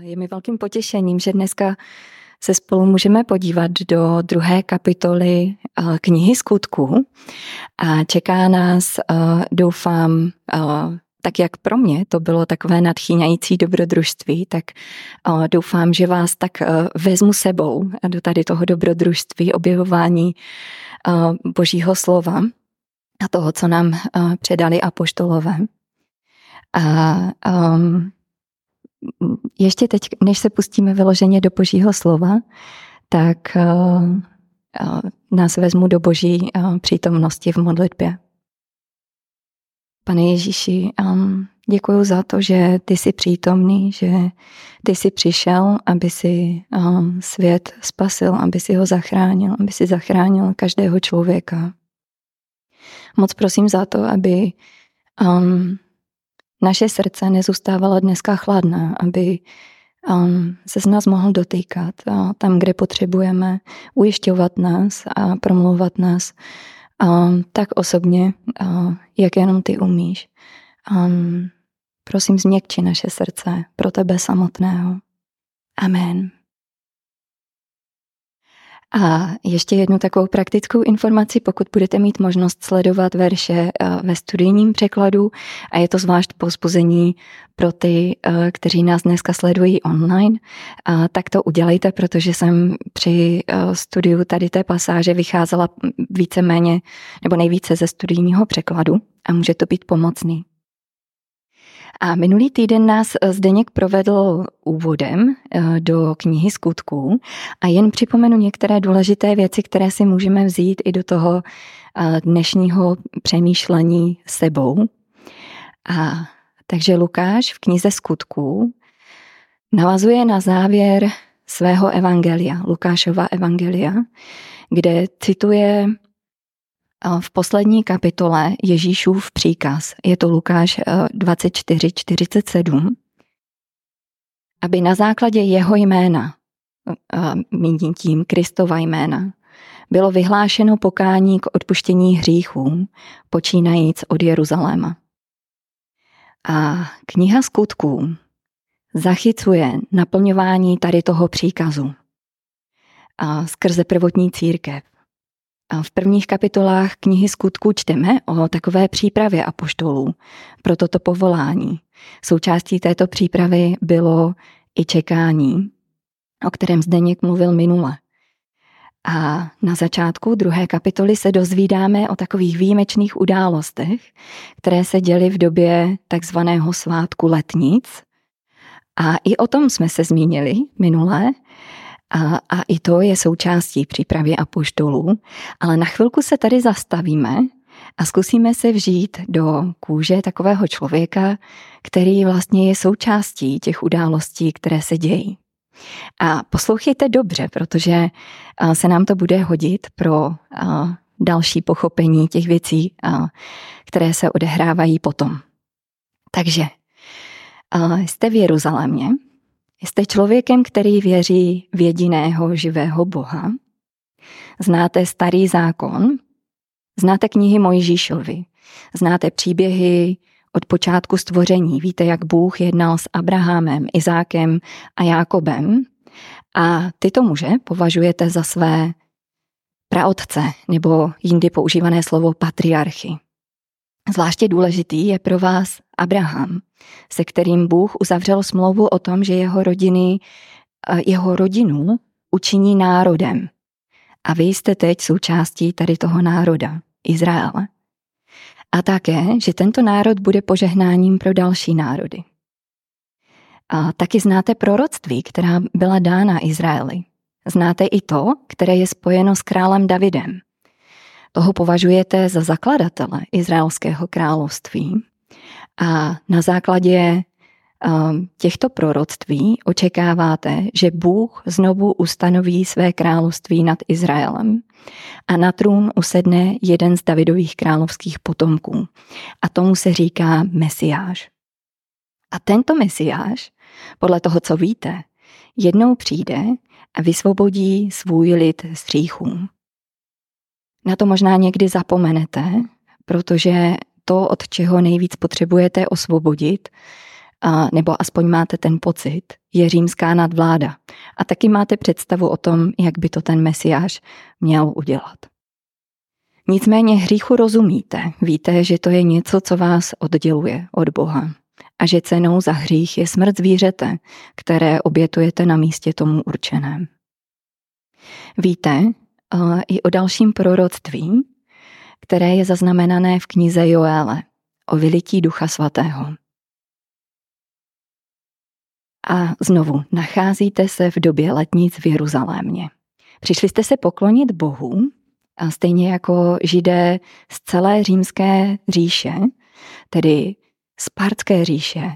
Je mi velkým potěšením, že dneska se spolu můžeme podívat do druhé kapitoly eh, knihy skutků a čeká nás, eh, doufám, eh, tak jak pro mě to bylo takové nadchýňající dobrodružství, tak doufám, že vás tak vezmu sebou do tady toho dobrodružství, objevování božího slova a toho, co nám předali apoštolové. A um, ještě teď, než se pustíme vyloženě do božího slova, tak uh, uh, nás vezmu do boží uh, přítomnosti v modlitbě. Pane Ježíši, děkuji za to, že ty jsi přítomný, že ty jsi přišel, aby si svět spasil, aby si ho zachránil, aby si zachránil každého člověka. Moc prosím za to, aby um, naše srdce nezůstávala dneska chladná, aby um, se z nás mohl dotýkat a tam, kde potřebujeme ujišťovat nás a promlouvat nás um, tak osobně, uh, jak jenom ty umíš. Um, prosím, změkči naše srdce pro tebe samotného. Amen. A ještě jednu takovou praktickou informaci, pokud budete mít možnost sledovat verše eh, ve studijním překladu, a je to zvlášť pozbuzení pro ty, eh, kteří nás dneska sledují online, tak to udělejte, protože jsem při eh, studiu tady té pasáže vycházela víceméně nebo nejvíce ze studijního překladu a může to být pomocný. A minulý týden nás eh, Zdeněk provedl úvodem eh, do knihy skutků a jen připomenu některé důležité věci, které si můžeme vzít i do toho eh, dnešního přemýšlení sebou. A takže Lukáš v knize skutků navazuje na závěr svého evangelia, Lukášova evangelia, kde cituje v poslední kapitole Ježíšův příkaz, je to Lukáš 24:47, eh, aby na základě jeho jména, eh, míním tím Kristova jména, bylo vyhlášeno pokání k odpuštění hříchů, počínajíc od Jeruzaléma. A kniha skutků zachycuje naplňování tady toho příkazu a skrze prvotní církev. V prvních kapitolách knihy skutků čteme o takové přípravě apoštolů pro toto povolání. Součástí této přípravy bylo i čekání, o kterém Zdeněk mluvil minule. A na začátku druhé kapitoly se dozvídáme o takových výjimečných událostech, které se děly v době takzvaného svátku letnic. A i o tom jsme se zmínili minule, a, a i to je součástí přípravy apoštolů, ale na chvilku se tady zastavíme a zkusíme se vžít do kůže takového člověka, který vlastně je součástí těch událostí, které se dějí. A poslouchejte dobře, protože se nám to bude hodit pro další pochopení těch věcí, které se odehrávají potom. Takže jste v Jeruzalémě Jste člověkem, který věří v jediného živého Boha. Znáte starý zákon, znáte knihy Mojžíšovi, znáte příběhy od počátku stvoření. Víte, jak Bůh jednal s Abrahamem, Izákem a Jákobem. A tyto muže považujete za své praotce, nebo jindy používané slovo patriarchy. Zvláště důležitý je pro vás Abraham, se kterým Bůh uzavřel smlouvu o tom, že jeho rodiny, eh, jeho rodinu učiní národem. A vy jste teď součástí tady toho národa, Izraele. A také, že tento národ bude požehnáním pro další národy. A taky znáte proroctví, která byla dána Izraeli. Znáte i to, které je spojeno s králem Davidem. Toho považujete za zakladatele Izraelského království a na základě um, těchto proroctví očekáváte, že Bůh znovu ustanoví své království nad Izraelem a na trůn usedne jeden z Davidových královských potomků. A tomu se říká Mesiáš. A tento Mesiáš, podle toho, co víte, jednou přijde a vysvobodí svůj lid z hříchů. Na to možná někdy zapomenete, protože to, od čeho nejvíc potřebujete osvobodit, a, nebo aspoň máte ten pocit, je římská nadvláda. A taky máte představu o tom, jak by to ten mesiáš měl udělat. Nicméně hříchu rozumíte, víte, že to je něco, co vás odděluje od Boha a že cenou za hřích je smrt zvířete, které obětujete na místě tomu určeném. Víte i o dalším proroctví, které je zaznamenané v knize Joéle o vylití Ducha Svatého. A znovu, nacházíte se v době letnic v Jeruzalémě. Přišli jste se poklonit Bohu, a stejně jako židé z celé římské říše, tedy Spartské říše,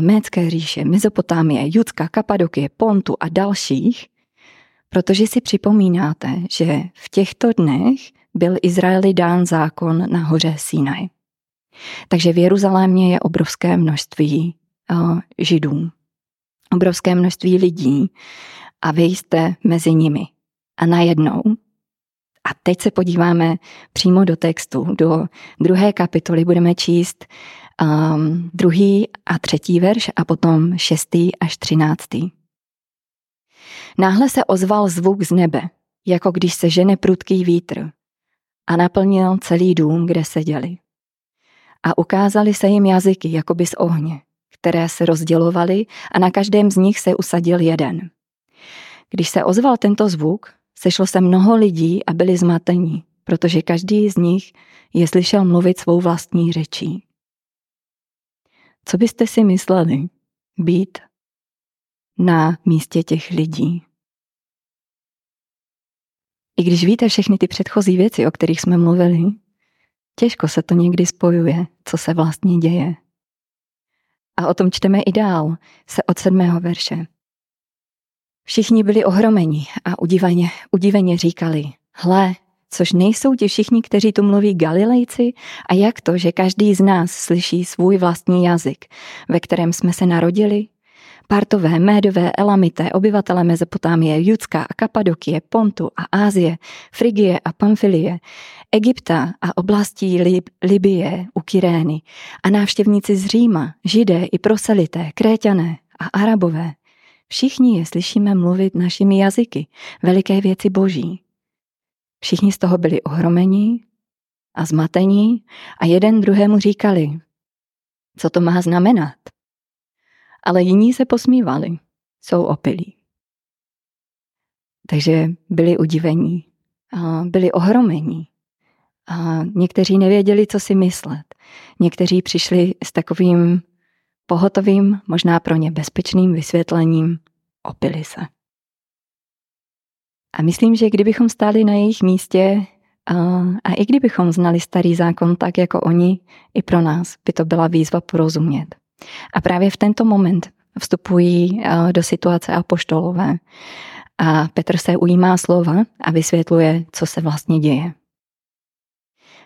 Mécké říše, Mezopotámie, Judska, Kapadokie, Pontu a dalších, protože si připomínáte, že v těchto dnech byl Izraeli dán zákon na hoře Sinai. Takže v Jeruzalémě je obrovské množství uh, židů, obrovské množství lidí a vy jste mezi nimi. A najednou, a teď se podíváme přímo do textu, do druhé kapitoly, budeme číst um, druhý a třetí verš a potom šestý až třináctý. Náhle se ozval zvuk z nebe, jako když se žene prudký vítr a naplnil celý dům, kde seděli. A ukázali se jim jazyky, jakoby z ohně, které se rozdělovaly a na každém z nich se usadil jeden. Když se ozval tento zvuk, sešlo se mnoho lidí a byli zmatení, protože každý z nich je slyšel mluvit svou vlastní řečí. Co byste si mysleli být na místě těch lidí? I když víte všechny ty předchozí věci, o kterých jsme mluvili, těžko se to někdy spojuje, co se vlastně děje. A o tom čteme i dál, se od sedmého verše. Všichni byli ohromeni a udiveně, udiveně říkali, hle, což nejsou ti všichni, kteří tu mluví Galilejci a jak to, že každý z nás slyší svůj vlastní jazyk, ve kterém jsme se narodili? Partové, Médové, Elamité, obyvatele Mezopotámie, Judska a Kapadokie, Pontu a Ázie, Frigie a Pamfilie, Egypta a oblastí Lib- Libie u Kyrény a návštěvníci z Říma, Židé i proselité, Kréťané a Arabové. Všichni je slyšíme mluvit našimi jazyky, veliké věci boží. Všichni z toho byli ohromení a zmatení a jeden druhému říkali, co to má znamenat. Ale jiní se posmívali, jsou opilí. Takže byli udivení, byli ohromení. A někteří nevěděli, co si myslet. Někteří přišli s takovým pohotovým, možná pro ně bezpečným vysvětlením opili se. A myslím, že kdybychom stáli na jejich místě a, a i kdybychom znali starý zákon tak jako oni, i pro nás by to byla výzva porozumět. A právě v tento moment vstupují do situace apoštolové. A Petr se ujímá slova a vysvětluje, co se vlastně děje.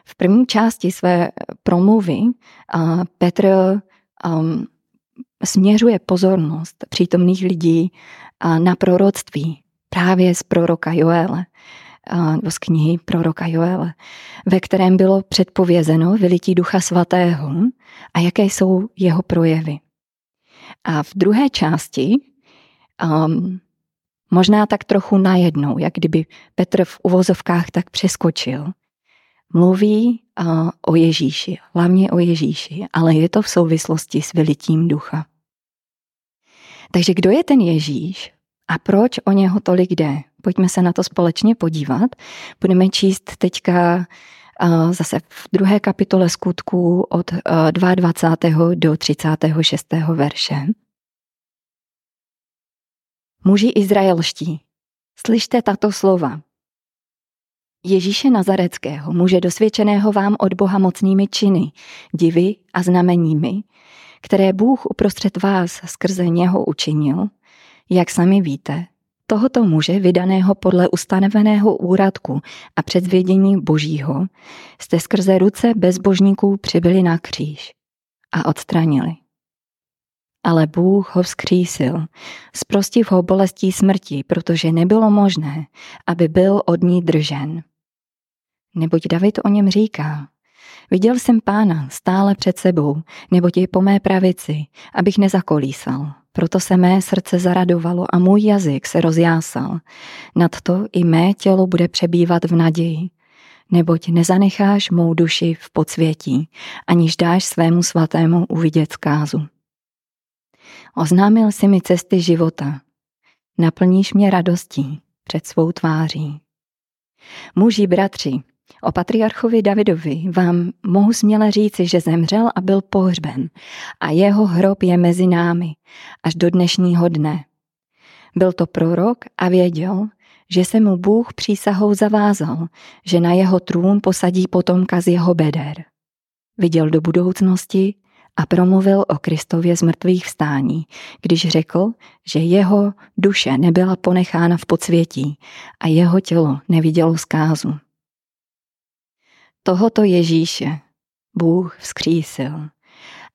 V první části své promluvy Petr um, směřuje pozornost přítomných lidí na proroctví, právě z proroka Joele, nebo z knihy proroka Joele, ve kterém bylo předpovězeno vylití Ducha Svatého a jaké jsou jeho projevy. A v druhé části, um, možná tak trochu najednou, jak kdyby Petr v uvozovkách tak přeskočil, mluví uh, o Ježíši, hlavně o Ježíši, ale je to v souvislosti s vylitím ducha. Takže kdo je ten Ježíš a proč o něho tolik jde? Pojďme se na to společně podívat. Budeme číst teďka zase v druhé kapitole skutků od 22. do 36. verše. Muži izraelští, slyšte tato slova. Ježíše Nazareckého, muže dosvědčeného vám od Boha mocnými činy, divy a znameními, které Bůh uprostřed vás skrze něho učinil, jak sami víte, tohoto muže vydaného podle ustanoveného úradku a předzvědění božího jste skrze ruce bezbožníků přibyli na kříž a odstranili. Ale Bůh ho vzkřísil, zprostiv ho bolestí smrti, protože nebylo možné, aby byl od ní držen. Neboť David o něm říká, Viděl jsem pána stále před sebou, nebo je po mé pravici, abych nezakolísal. Proto se mé srdce zaradovalo a můj jazyk se rozjásal. Nad to i mé tělo bude přebývat v naději. Neboť nezanecháš mou duši v podsvětí, aniž dáš svému svatému uvidět zkázu. Oznámil si mi cesty života. Naplníš mě radostí před svou tváří. Muži bratři, o patriarchovi Davidovi vám mohu směle říci, že zemřel a byl pohřben a jeho hrob je mezi námi až do dnešního dne. Byl to prorok a věděl, že se mu Bůh přísahou zavázal, že na jeho trůn posadí potomka z jeho beder. Viděl do budoucnosti a promluvil o Kristově z mrtvých vstání, když řekl, že jeho duše nebyla ponechána v podsvětí a jeho tělo nevidělo zkázu. Tohoto Ježíše Bůh vzkřísil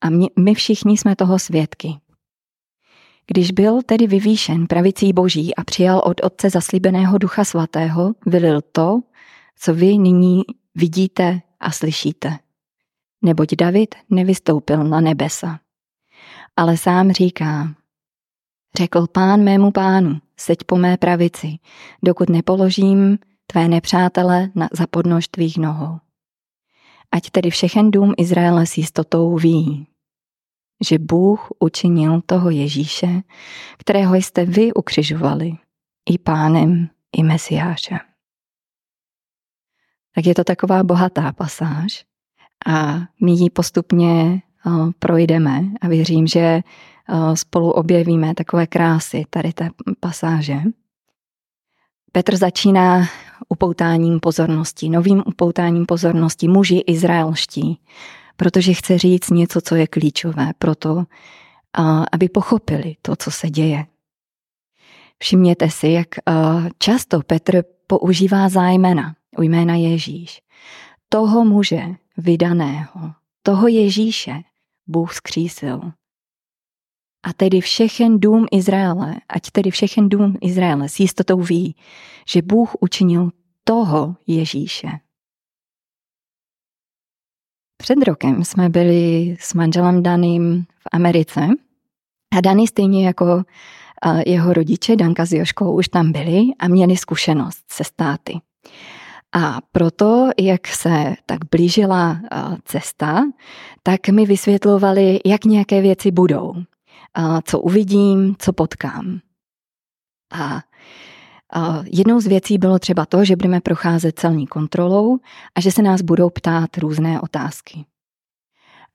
a my všichni jsme toho svědky. Když byl tedy vyvýšen pravicí boží a přijal od Otce zaslíbeného Ducha Svatého, vylil to, co vy nyní vidíte a slyšíte neboť David nevystoupil na nebesa. Ale sám říká, řekl pán mému pánu, seď po mé pravici, dokud nepoložím tvé nepřátele na, za podnož tvých nohou. Ať tedy všechen dům Izraele s jistotou ví, že Bůh učinil toho Ježíše, kterého jste vy ukřižovali, i pánem, i mesiášem. Tak je to taková bohatá pasáž, a my ji postupně projdeme a věřím, že spolu objevíme takové krásy tady té pasáže. Petr začíná upoutáním pozornosti, novým upoutáním pozornosti muži izraelští, protože chce říct něco, co je klíčové pro to, aby pochopili to, co se děje. Všimněte si, jak často Petr používá zájmena u jména Ježíš. Toho muže, vydaného, toho Ježíše, Bůh skřísil. A tedy všechen dům Izraele, ať tedy všechen dům Izraele s jistotou ví, že Bůh učinil toho Ježíše. Před rokem jsme byli s manželem Daným v Americe a Dany stejně jako jeho rodiče Danka s Joškou už tam byli a měli zkušenost se státy. A proto, jak se tak blížila cesta, tak mi vysvětlovali, jak nějaké věci budou, co uvidím, co potkám. A jednou z věcí bylo třeba to, že budeme procházet celní kontrolou a že se nás budou ptát různé otázky.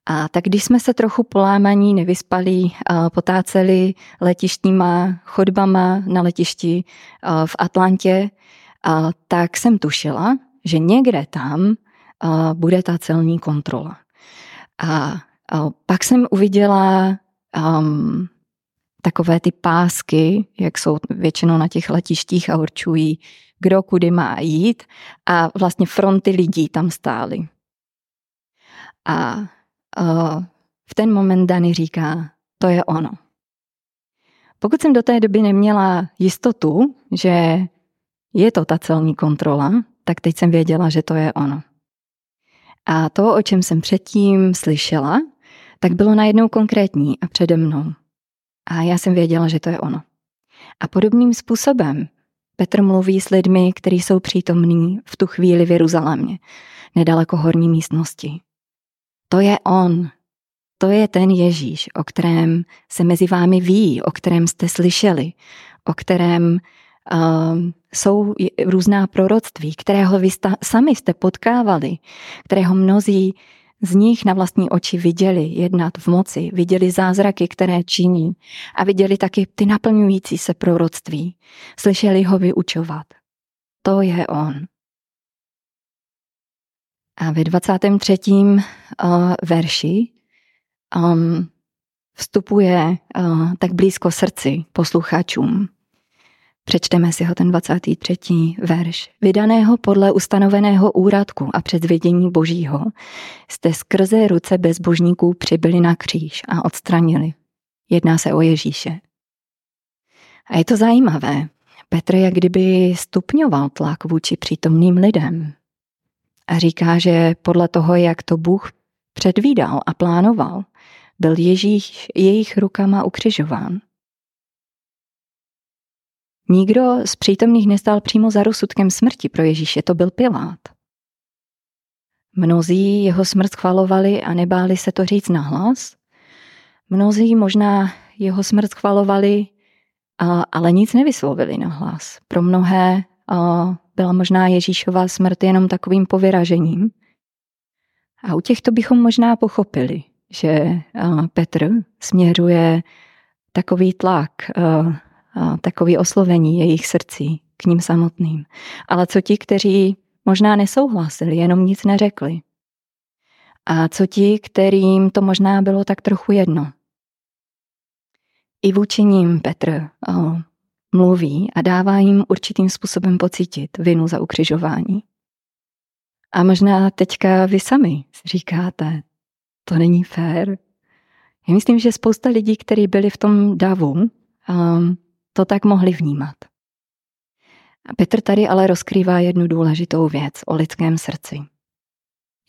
A tak když jsme se trochu polámaní, nevyspali, potáceli letištníma chodbama na letišti v Atlantě, tak jsem tušila, že někde tam bude ta celní kontrola. A pak jsem uviděla um, takové ty pásky, jak jsou většinou na těch letištích a určují, kdo kudy má jít a vlastně fronty lidí tam stály. A uh, v ten moment Dany říká, to je ono. Pokud jsem do té doby neměla jistotu, že je to ta celní kontrola, tak teď jsem věděla, že to je ono. A to, o čem jsem předtím slyšela, tak bylo najednou konkrétní a přede mnou. A já jsem věděla, že to je ono. A podobným způsobem Petr mluví s lidmi, kteří jsou přítomní v tu chvíli v Jeruzalémě, nedaleko horní místnosti. To je on. To je ten Ježíš, o kterém se mezi vámi ví, o kterém jste slyšeli, o kterém uh, jsou různá proroctví, kterého vy sta, sami jste potkávali, kterého mnozí z nich na vlastní oči viděli jednat v moci, viděli zázraky, které činí a viděli taky ty naplňující se proroctví. Slyšeli ho vyučovat. To je on. A ve 23. Uh, verši um, vstupuje uh, tak blízko srdci posluchačům. Přečteme si ho ten 23. verš. Vydaného podle ustanoveného úradku a předvědění božího jste skrze ruce bezbožníků přibyli na kříž a odstranili. Jedná se o Ježíše. A je to zajímavé. Petr jak kdyby stupňoval tlak vůči přítomným lidem. A říká, že podle toho, jak to Bůh předvídal a plánoval, byl Ježíš jejich rukama ukřižován. Nikdo z přítomných nestál přímo za rozsudkem smrti pro Ježíše, to byl Pilát. Mnozí jeho smrt schvalovali a nebáli se to říct nahlas. Mnozí možná jeho smrt schvalovali, ale nic nevyslovili nahlas. Pro mnohé byla možná Ježíšová smrt jenom takovým povyražením. A u těchto bychom možná pochopili, že Petr směřuje takový tlak, takový oslovení jejich srdcí k ním samotným. Ale co ti, kteří možná nesouhlasili, jenom nic neřekli? A co ti, kterým to možná bylo tak trochu jedno? I vůči ním Petr mluví a dává jim určitým způsobem pocítit vinu za ukřižování. A možná teďka vy sami říkáte, to není fér. Já myslím, že spousta lidí, kteří byli v tom davu, um, to tak mohli vnímat. A Petr tady ale rozkrývá jednu důležitou věc o lidském srdci.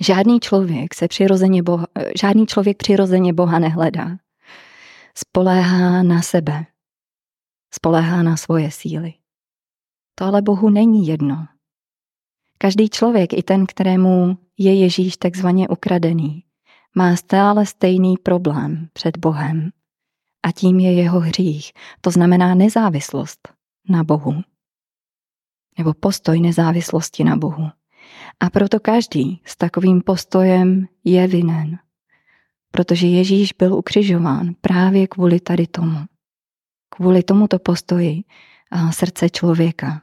Žádný člověk se přirozeně Boha, žádný člověk přirozeně Boha nehledá. Spoléhá na sebe, Spoléhá na svoje síly. To ale Bohu není jedno. Každý člověk, i ten, kterému je Ježíš takzvaně ukradený, má stále stejný problém před Bohem. A tím je jeho hřích. To znamená nezávislost na Bohu. Nebo postoj nezávislosti na Bohu. A proto každý s takovým postojem je vinen. Protože Ježíš byl ukřižován právě kvůli tady tomu kvůli tomuto postoji srdce člověka.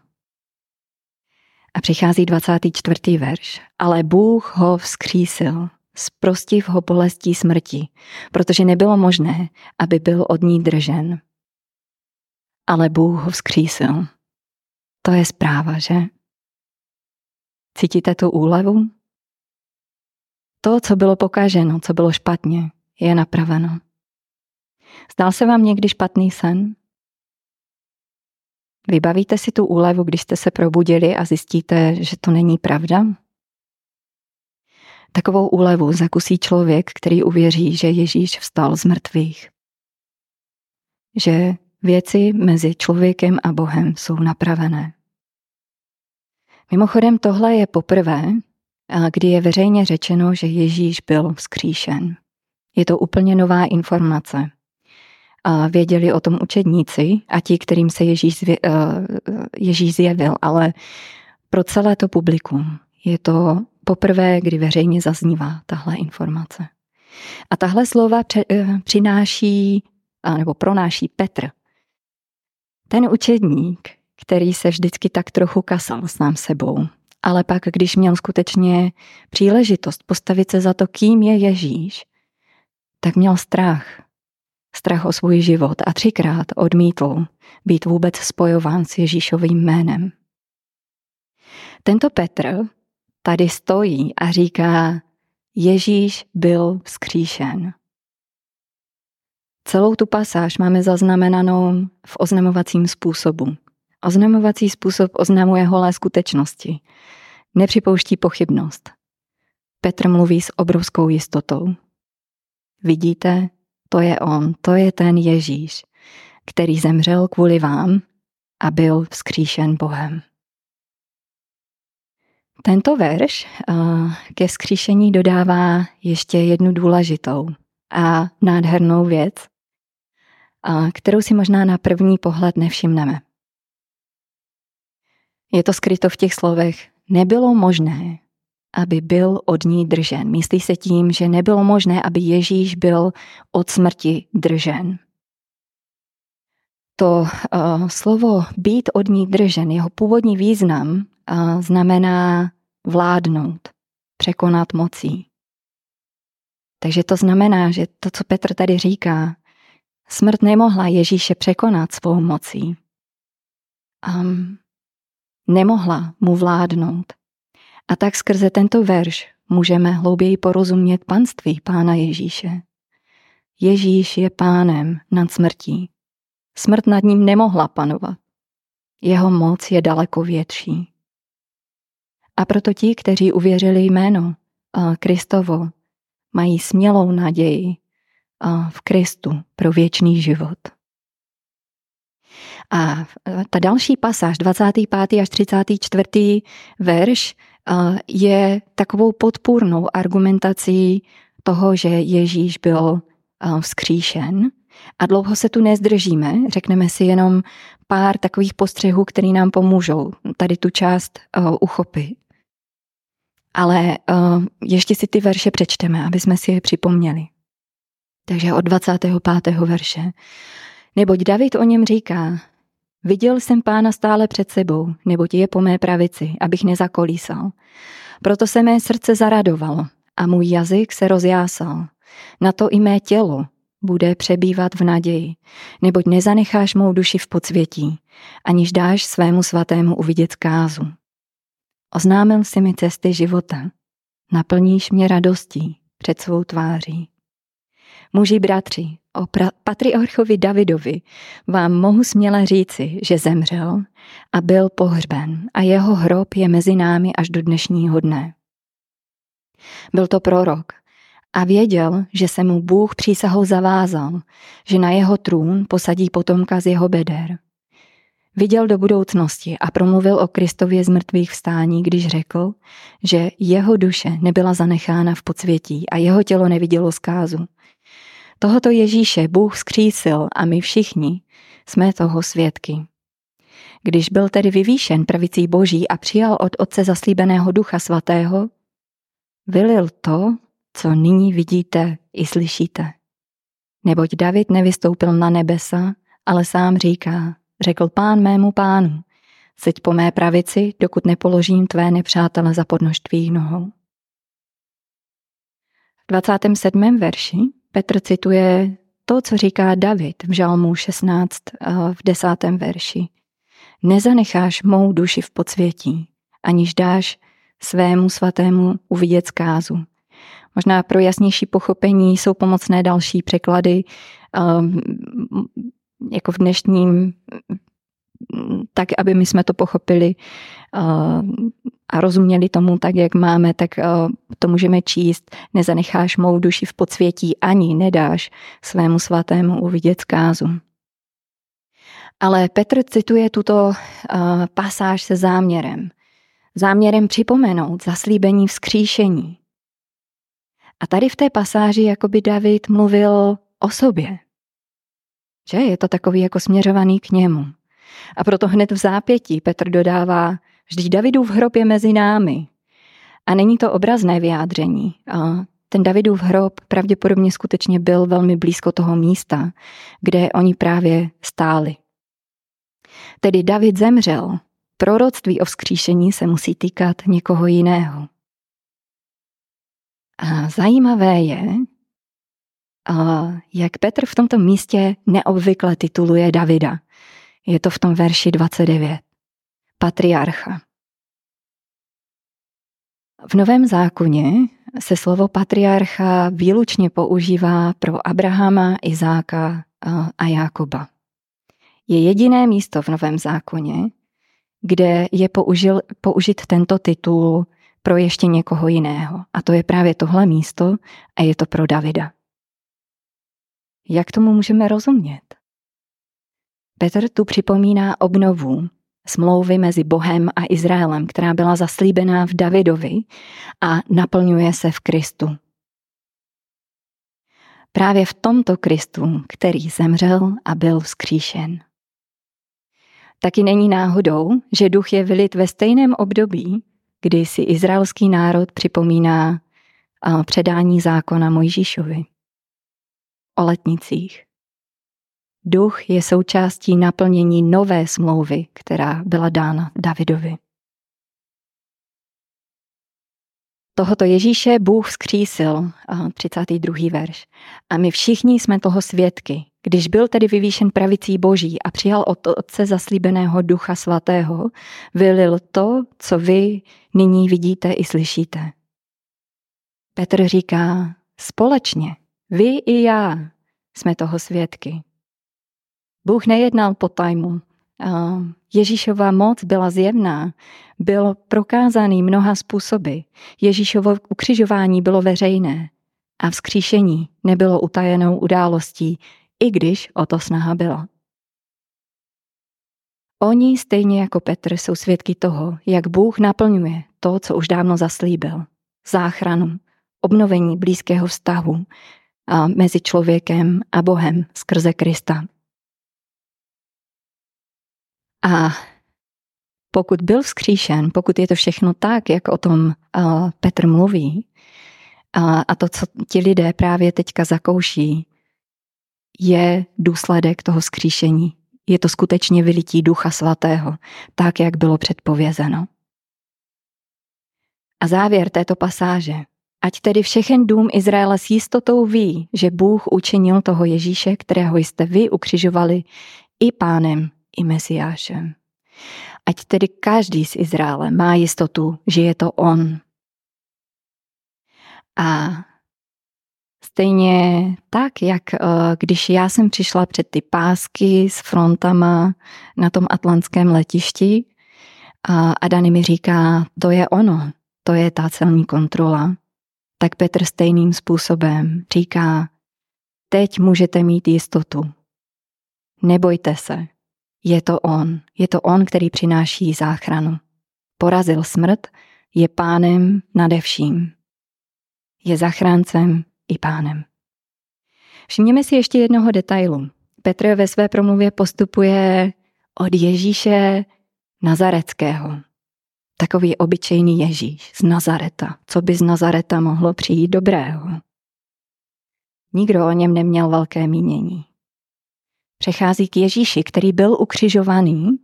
A přichází 24. verš. Ale Bůh ho vzkřísil, zprostiv ho bolestí smrti, protože nebylo možné, aby byl od ní držen. Ale Bůh ho vzkřísil. To je zpráva, že? Cítíte tu úlevu? To, co bylo pokaženo, co bylo špatně, je napraveno. Zdál se vám někdy špatný sen? Vybavíte si tu úlevu, když jste se probudili a zjistíte, že to není pravda? Takovou úlevu zakusí člověk, který uvěří, že Ježíš vstal z mrtvých. Že věci mezi člověkem a Bohem jsou napravené. Mimochodem tohle je poprvé, kdy je veřejně řečeno, že Ježíš byl vzkříšen. Je to úplně nová informace a věděli o tom učedníci a ti, kterým se Ježíš, uh, Ježíš zjevil, ale pro celé to publikum je to poprvé, kdy veřejně zaznívá tahle informace. A tahle slova uh, přináší, nebo pronáší Petr. Ten učedník, který se vždycky tak trochu kasal sám sebou, ale pak, když měl skutečně příležitost postavit se za to, kým je Ježíš, tak měl strach strach o svůj život a třikrát odmítl být vůbec spojován s Ježíšovým jménem. Tento Petr tady stojí a říká, Ježíš byl vzkříšen. Celou tu pasáž máme zaznamenanou v oznamovacím způsobu. Oznamovací způsob oznamuje holé skutečnosti. Nepřipouští pochybnost. Petr mluví s obrovskou jistotou. Vidíte, to je on, to je ten Ježíš, který zemřel kvůli vám a byl vzkříšen Bohem. Tento verš ke vzkříšení dodává ještě jednu důležitou a nádhernou věc, kterou si možná na první pohled nevšimneme. Je to skryto v těch slovech, nebylo možné, aby byl od ní držen. Myslí se tím, že nebylo možné, aby Ježíš byl od smrti držen. To uh, slovo být od ní držen, jeho původní význam znamená vládnout, překonat mocí. Takže to znamená, že to, co Petr tady říká, smrt nemohla Ježíše překonat svou mocí. Um, nemohla mu vládnout. A tak skrze tento verš můžeme hlouběji porozumět panství Pána Ježíše. Ježíš je pánem nad smrtí. Smrt nad ním nemohla panovat. Jeho moc je daleko větší. A proto ti, kteří uvěřili jméno Kristovo, mají smělou naději v Kristu pro věčný život. A ta další pasáž, 25. až 34. verš, je takovou podpůrnou argumentací toho, že Ježíš byl vzkříšen. A dlouho se tu nezdržíme, řekneme si jenom pár takových postřehů, které nám pomůžou tady tu část uchopit. Ale ještě si ty verše přečteme, aby jsme si je připomněli. Takže od 25. verše. Neboť David o něm říká, Viděl jsem pána stále před sebou, neboť je po mé pravici, abych nezakolísal. Proto se mé srdce zaradovalo a můj jazyk se rozjásal. Na to i mé tělo bude přebývat v naději, neboť nezanecháš mou duši v podsvětí, aniž dáš svému svatému uvidět kázu. Oznámil si mi cesty života, naplníš mě radostí před svou tváří. Muži bratři, o patriarchovi Davidovi vám mohu směle říci, že zemřel a byl pohřben a jeho hrob je mezi námi až do dnešního dne. Byl to prorok a věděl, že se mu Bůh přísahou zavázal, že na jeho trůn posadí potomka z jeho beder. Viděl do budoucnosti a promluvil o Kristově z mrtvých vstání, když řekl, že jeho duše nebyla zanechána v podsvětí a jeho tělo nevidělo zkázu Tohoto Ježíše Bůh skřísil a my všichni jsme toho svědky. Když byl tedy vyvýšen pravicí Boží a přijal od Otce zaslíbeného Ducha Svatého, vylil to, co nyní vidíte i slyšíte. Neboť David nevystoupil na nebesa, ale sám říká, řekl pán mému pánu, seď po mé pravici, dokud nepoložím tvé nepřátele za podnož tvých nohou. V 27. verši Petr cituje to, co říká David v Žalmu 16 v desátém verši. Nezanecháš mou duši v podsvětí, aniž dáš svému svatému uvidět zkázu. Možná pro jasnější pochopení jsou pomocné další překlady, um, jako v dnešním, tak aby my jsme to pochopili uh, a rozuměli tomu tak, jak máme, tak uh, to můžeme číst. Nezanecháš mou duši v podsvětí, ani nedáš svému svatému uvidět zkázu. Ale Petr cituje tuto uh, pasáž se záměrem. Záměrem připomenout zaslíbení vzkříšení. A tady v té pasáži jakoby David mluvil o sobě. Že je to takový jako směřovaný k němu. A proto hned v zápětí Petr dodává, vždyť Davidův hrob je mezi námi. A není to obrazné vyjádření. A ten Davidův hrob pravděpodobně skutečně byl velmi blízko toho místa, kde oni právě stáli. Tedy David zemřel, proroctví o vzkříšení se musí týkat někoho jiného. A zajímavé je, jak Petr v tomto místě neobvykle tituluje Davida. Je to v tom verši 29. Patriarcha. V Novém zákoně se slovo patriarcha výlučně používá pro Abrahama, Izáka a Jákoba. Je jediné místo v Novém zákoně, kde je použil, použit tento titul pro ještě někoho jiného. A to je právě tohle místo a je to pro Davida. Jak tomu můžeme rozumět? Petr tu připomíná obnovu smlouvy mezi Bohem a Izraelem, která byla zaslíbená v Davidovi a naplňuje se v Kristu. Právě v tomto Kristu, který zemřel a byl vzkříšen. Taky není náhodou, že duch je vylit ve stejném období, kdy si izraelský národ připomíná předání zákona Mojžíšovi o letnicích. Duch je součástí naplnění nové smlouvy, která byla dána Davidovi. Tohoto Ježíše Bůh skřísil, 32. verš. A my všichni jsme toho svědky. Když byl tedy vyvýšen pravicí Boží a přijal od Otce zaslíbeného Ducha Svatého, vylil to, co vy nyní vidíte i slyšíte. Petr říká, společně, vy i já jsme toho svědky. Bůh nejednal po tajmu Ježíšova moc byla zjevná, byl prokázaný mnoha způsoby. Ježíšovo ukřižování bylo veřejné a vzkříšení nebylo utajenou událostí, i když o to snaha byla. Oni, stejně jako Petr, jsou svědky toho, jak Bůh naplňuje to, co už dávno zaslíbil. Záchranu, obnovení blízkého vztahu mezi člověkem a Bohem skrze Krista. A pokud byl vzkříšen, pokud je to všechno tak, jak o tom Petr mluví, a, a to, co ti lidé právě teďka zakouší, je důsledek toho skříšení. Je to skutečně vylití Ducha Svatého, tak, jak bylo předpovězeno. A závěr této pasáže. Ať tedy všechen dům Izraele s jistotou ví, že Bůh učinil toho Ježíše, kterého jste vy ukřižovali, i pánem, i mesiášem. Ať tedy každý z Izraele má jistotu, že je to on. A stejně tak, jak eh, když já jsem přišla před ty pásky s frontama na tom atlantském letišti a Dani mi říká, to je ono, to je ta celní kontrola, tak Petr stejným způsobem říká, teď můžete mít jistotu. Nebojte se, je to on, je to on, který přináší záchranu. Porazil smrt, je pánem nade vším. Je zachráncem i pánem. Všimněme si ještě jednoho detailu. Petr ve své promluvě postupuje od Ježíše Nazareckého. Takový obyčejný Ježíš z Nazareta. Co by z Nazareta mohlo přijít dobrého? Nikdo o něm neměl velké mínění. Přechází k Ježíši, který byl ukřižovaný,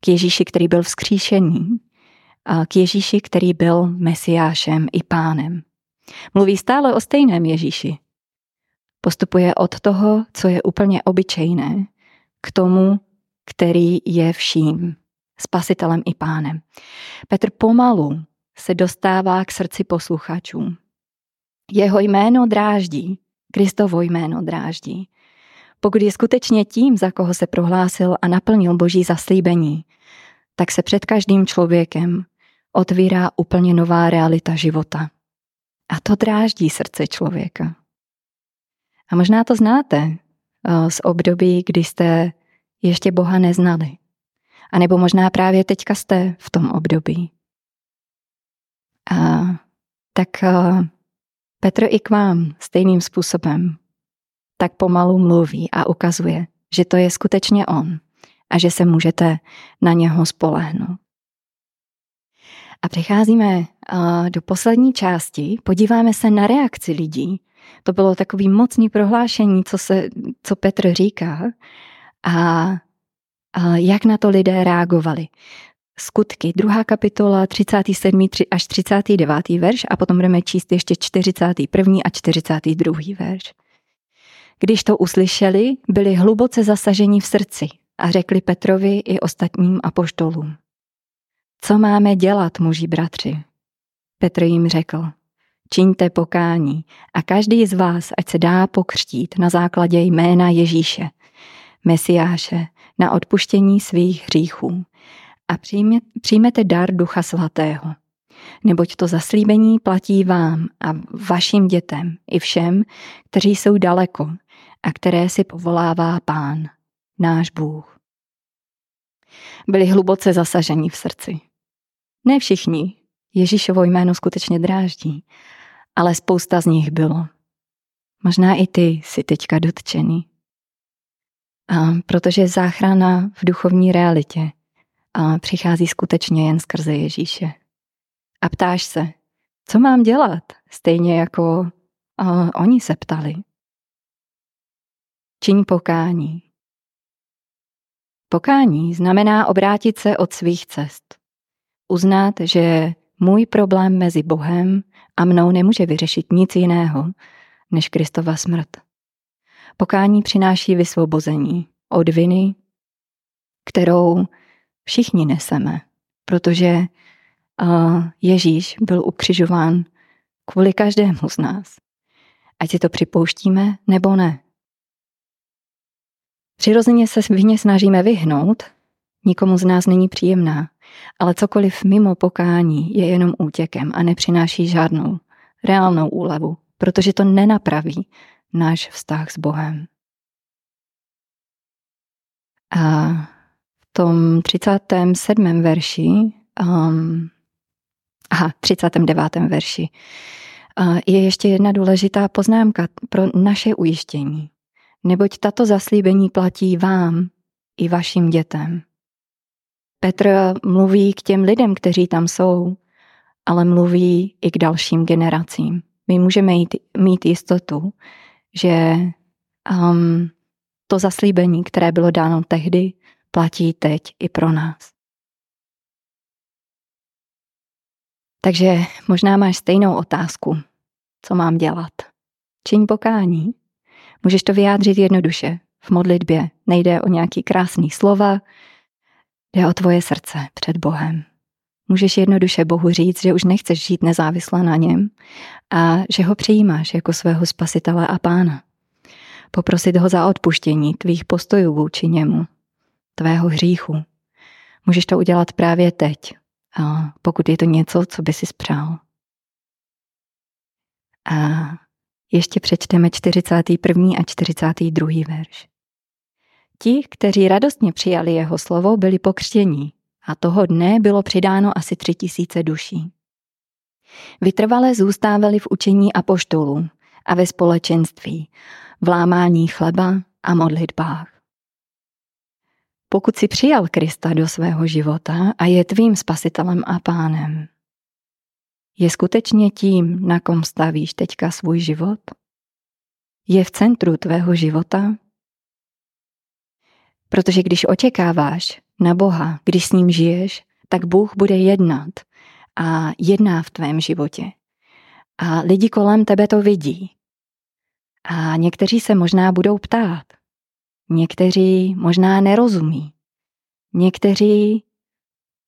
k Ježíši, který byl vzkříšený, a k Ježíši, který byl mesiášem i pánem. Mluví stále o stejném Ježíši. Postupuje od toho, co je úplně obyčejné, k tomu, který je vším, spasitelem i pánem. Petr pomalu se dostává k srdci posluchačů. Jeho jméno dráždí, Kristovo jméno dráždí. Pokud je skutečně tím, za koho se prohlásil a naplnil boží zaslíbení, tak se před každým člověkem otvírá úplně nová realita života. A to dráždí srdce člověka. A možná to znáte eh, z období, kdy jste ještě Boha neznali. A nebo možná právě teďka jste v tom období. A tak eh, Petr i k vám stejným způsobem tak pomalu mluví a ukazuje, že to je skutečně on a že se můžete na něho spolehnout. A přecházíme do poslední části, podíváme se na reakci lidí. To bylo takový mocný prohlášení, co, se, co Petr říká a, a jak na to lidé reagovali. Skutky, druhá kapitola, 37. až 39. verš a potom budeme číst ještě 41. a 42. verš. Když to uslyšeli, byli hluboce zasaženi v srdci a řekli Petrovi i ostatním apoštolům. Co máme dělat, muži bratři? Petr jim řekl, čiňte pokání a každý z vás, ať se dá pokřtít na základě jména Ježíše, Mesiáše, na odpuštění svých hříchů a přijmete dar Ducha Svatého. Neboť to zaslíbení platí vám a vašim dětem i všem, kteří jsou daleko a které si povolává Pán, náš Bůh. Byli hluboce zasaženi v srdci. Ne všichni. Ježíšovo jméno skutečně dráždí, ale spousta z nich bylo. Možná i ty jsi teďka dotčený. A protože záchrana v duchovní realitě a přichází skutečně jen skrze Ježíše. A ptáš se, co mám dělat, stejně jako a, oni se ptali. Čiň pokání. Pokání znamená obrátit se od svých cest uznat, že můj problém mezi Bohem a mnou nemůže vyřešit nic jiného než Kristova smrt. Pokání přináší vysvobození od viny, kterou všichni neseme, protože Ježíš byl ukřižován kvůli každému z nás. Ať si to připouštíme nebo ne. Přirozeně se vině snažíme vyhnout, nikomu z nás není příjemná, ale cokoliv mimo pokání je jenom útěkem a nepřináší žádnou reálnou úlevu, protože to nenapraví náš vztah s Bohem. A v tom 37. verši, um, aha, 39. verši, uh, je ještě jedna důležitá poznámka pro naše ujištění. Neboť tato zaslíbení platí vám i vašim dětem. Petr mluví k těm lidem, kteří tam jsou, ale mluví i k dalším generacím. My můžeme mít, mít jistotu, že um, to zaslíbení, které bylo dáno tehdy, platí teď i pro nás. Takže možná máš stejnou otázku. Co mám dělat? Čiň pokání. Můžeš to vyjádřit jednoduše. V modlitbě nejde o nějaký krásný slova, jde o tvoje srdce před Bohem. Můžeš jednoduše Bohu říct, že už nechceš žít nezávisle na něm a že ho přijímáš jako svého spasitele a pána. Poprosit ho za odpuštění tvých postojů vůči němu, tvého hříchu. Můžeš to udělat právě teď, pokud je to něco, co by si spřál. A ještě přečteme 41. a 42. verš. Ti, kteří radostně přijali jeho slovo, byli pokřtění a toho dne bylo přidáno asi tři tisíce duší. Vytrvalé zůstávali v učení apoštolů a ve společenství, v lámání chleba a modlitbách. Pokud si přijal Krista do svého života a je tvým spasitelem a pánem, je skutečně tím, na kom stavíš teďka svůj život? Je v centru tvého života? Protože když očekáváš na Boha, když s ním žiješ, tak Bůh bude jednat a jedná v tvém životě. A lidi kolem tebe to vidí. A někteří se možná budou ptát. Někteří možná nerozumí. Někteří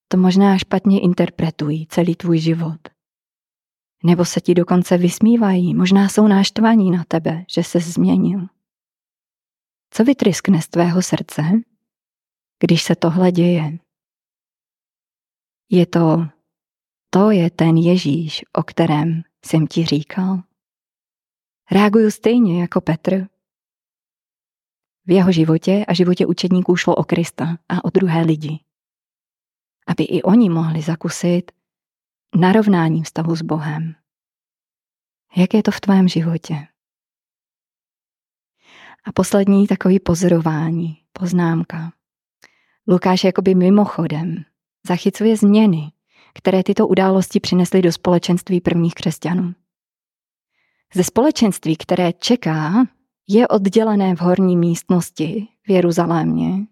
to možná špatně interpretují celý tvůj život. Nebo se ti dokonce vysmívají, možná jsou náštvaní na tebe, že se změnil. Co vytryskne z tvého srdce, když se tohle děje? Je to, to je ten Ježíš, o kterém jsem ti říkal. Reaguju stejně jako Petr. V jeho životě a životě učedníků šlo o Krista a o druhé lidi. Aby i oni mohli zakusit narovnání vztahu s Bohem. Jak je to v tvém životě? A poslední takový pozorování, poznámka. Lukáš jakoby mimochodem zachycuje změny, které tyto události přinesly do společenství prvních křesťanů. Ze společenství, které čeká, je oddělené v horní místnosti v Jeruzalémě,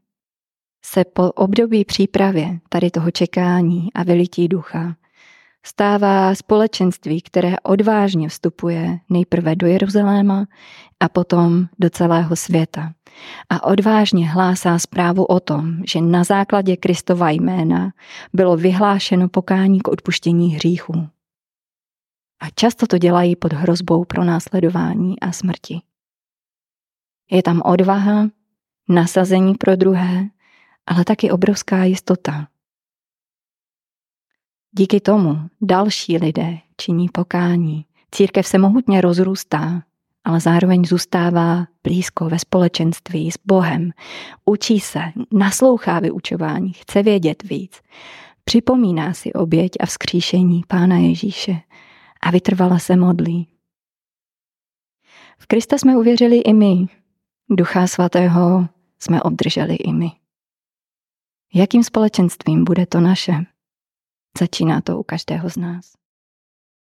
se po období přípravě tady toho čekání a vylití ducha stává společenství, které odvážně vstupuje nejprve do Jeruzaléma a potom do celého světa. A odvážně hlásá zprávu o tom, že na základě Kristova jména bylo vyhlášeno pokání k odpuštění hříchů. A často to dělají pod hrozbou pro následování a smrti. Je tam odvaha, nasazení pro druhé, ale taky obrovská jistota, Díky tomu další lidé činí pokání. Církev se mohutně rozrůstá, ale zároveň zůstává blízko ve společenství s Bohem. Učí se, naslouchá vyučování, chce vědět víc. Připomíná si oběť a vzkříšení Pána Ježíše a vytrvala se modlí. V Krista jsme uvěřili i my. Ducha svatého jsme obdrželi i my. Jakým společenstvím bude to naše? Začíná to u každého z nás.